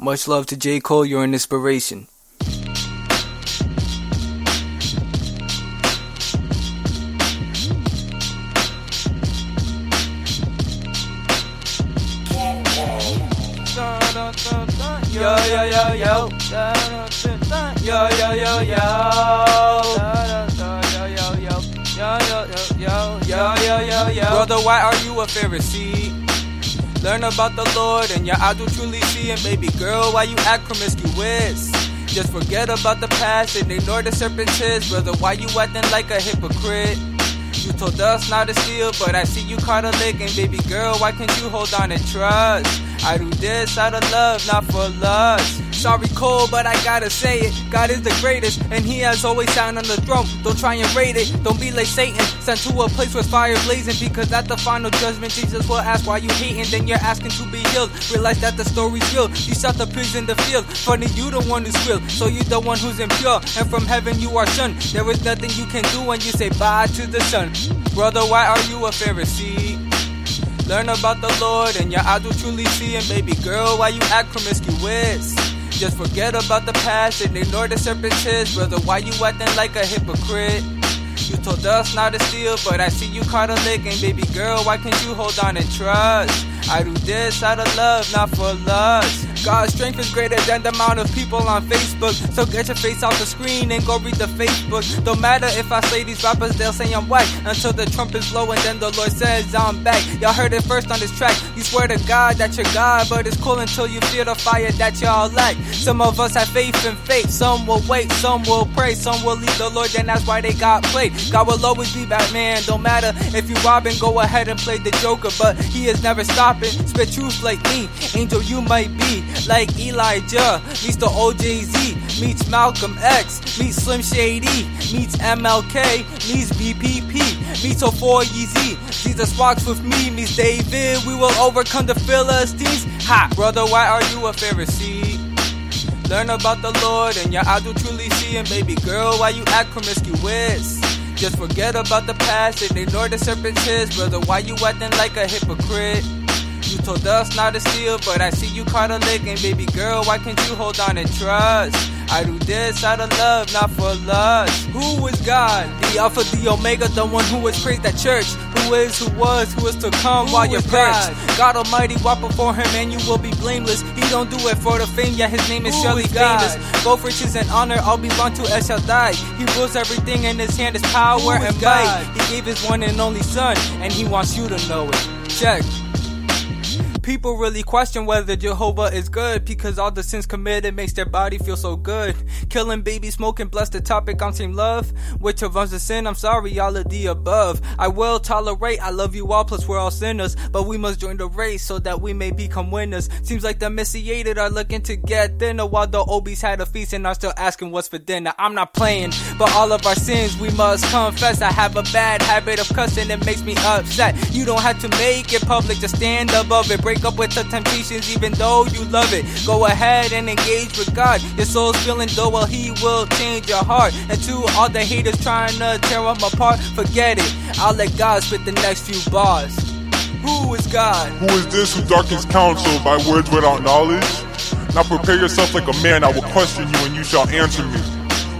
Much love to J. Cole, you're an inspiration. Yo, yo, yo, yo. Yo, yo, yo, yo. Brother, why are you a Pharisee? Learn about the Lord and your eyes will truly see. And baby girl, why you act promiscuous? Just forget about the past and ignore the serpent's hiss. Brother, why you acting like a hypocrite? You told us not to steal, but I see you caught a lick. And baby girl, why can't you hold on and trust? I do this out of love, not for lust. Sorry, Cole, but I gotta say it. God is the greatest, and He has always sat on the throne. Don't try and raid it. Don't be like Satan, sent to a place with fire blazing. Because at the final judgment, Jesus will ask why you hating. Then you're asking to be healed. Realize that the story's real. You shot the pigs in the field. Funny, you the one who's real, so you the one who's impure. And from heaven you are son. There is nothing you can do when you say bye to the sun. Brother, why are you a Pharisee? Learn about the Lord and your eyes will truly see. And baby girl, why you act promiscuous? Just forget about the past and ignore the serpent's hiss. Brother, why you acting like a hypocrite? You told us not to steal, but I see you caught a lick. And baby girl, why can't you hold on and trust? I do this out of love, not for lust. God's strength is greater than the amount of people on Facebook. So get your face off the screen and go read the Facebook. Don't matter if I say these rappers, they'll say I'm white until the trumpets blow and then the Lord says I'm back. Y'all heard it first on this track. You swear to God that you're God, but it's cool until you feel the fire that y'all lack. Some of us have faith in fate. Some will wait, some will pray, some will leave the Lord, and that's why they got played. God will always be Batman. Don't matter if you robbing, go ahead and play the Joker, but he is never stopping. Spit truth like me, angel you might be like Elijah meets the OJZ meets Malcolm X meets Slim Shady meets MLK meets BPP meets 04 Yeezy. Jesus walks with me meets David. We will overcome the Philistines. Ha, brother, why are you a Pharisee? Learn about the Lord and your eyes will truly see. him, baby girl, why you act promiscuous? Just forget about the past and ignore the serpent's hiss. Brother, why you acting like a hypocrite? You told us not to steal, but I see you caught a lick. And baby girl, why can't you hold on and trust? I do this out of love, not for lust. Who is God? The Alpha, the Omega, the one who is praised at church. Who is, who was, who is to come Who while you're perched. God? Almighty, walk before Him and you will be blameless. He don't do it for the fame, yet His name is Who surely is famous. Both riches and honor all belong to El Shaddai. He rules everything in His hand is power and might. He gave His one and only Son, and He wants you to know it. Check. People really question whether Jehovah is good because all the sins committed makes their body feel so good. Killing babies, smoking, bless the topic on team love. Which of us is sin? I'm sorry, all of the above. I will tolerate, I love you all, plus we're all sinners. But we must join the race so that we may become winners. Seems like the messiated are looking to get thinner while the obese had a feast and are still asking what's for dinner. I'm not playing, but all of our sins we must confess. I have a bad habit of cussing, it makes me upset. You don't have to make it public, just stand above it. Break up with the temptations even though you love it. Go ahead and engage with God. Your soul's feeling low, well, He will change your heart. And to all the haters trying to tear them apart, forget it. I'll let God spit the next few bars. Who is God? Who is this who darkens counsel by words without knowledge? Now prepare yourself like a man, I will question you and you shall answer me.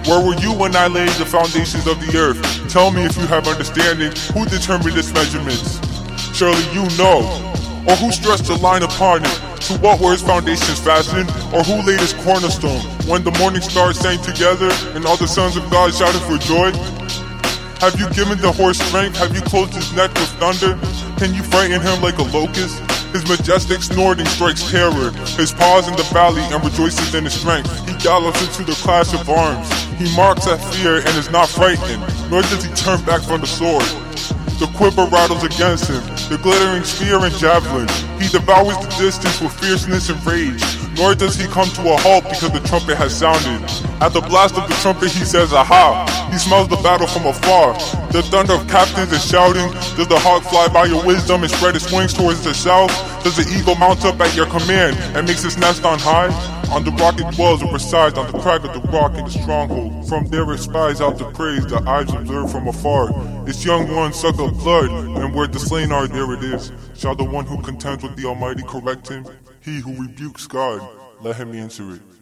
Where were you when I laid the foundations of the earth? Tell me if you have understanding, who determined its measurements? Surely you know. Or who stretched the line upon it? To what were its foundations fastened? Or who laid its cornerstone? When the morning stars sang together and all the sons of God shouted for joy? Have you given the horse strength? Have you closed his neck with thunder? Can you frighten him like a locust? His majestic snorting strikes terror. His paws in the valley and rejoices in his strength. He gallops into the clash of arms. He marks at fear and is not frightened, nor does he turn back from the sword. The quiver rattles against him, the glittering spear and javelin. He devours the distance with fierceness and rage, nor does he come to a halt because the trumpet has sounded. At the blast of the trumpet, he says, Aha! He smells the battle from afar. The thunder of captains is shouting. Does the hawk fly by your wisdom and spread its wings towards the south? Does the eagle mount up at your command and makes its nest on high? On the rock it dwells or resides on the crag of the rock in the stronghold. From there it spies out the praise the eyes observe from afar. Its young ones suck blood, and where the slain are, there it is. Shall the one who contends with the Almighty correct him? He who rebukes God. let him answer it.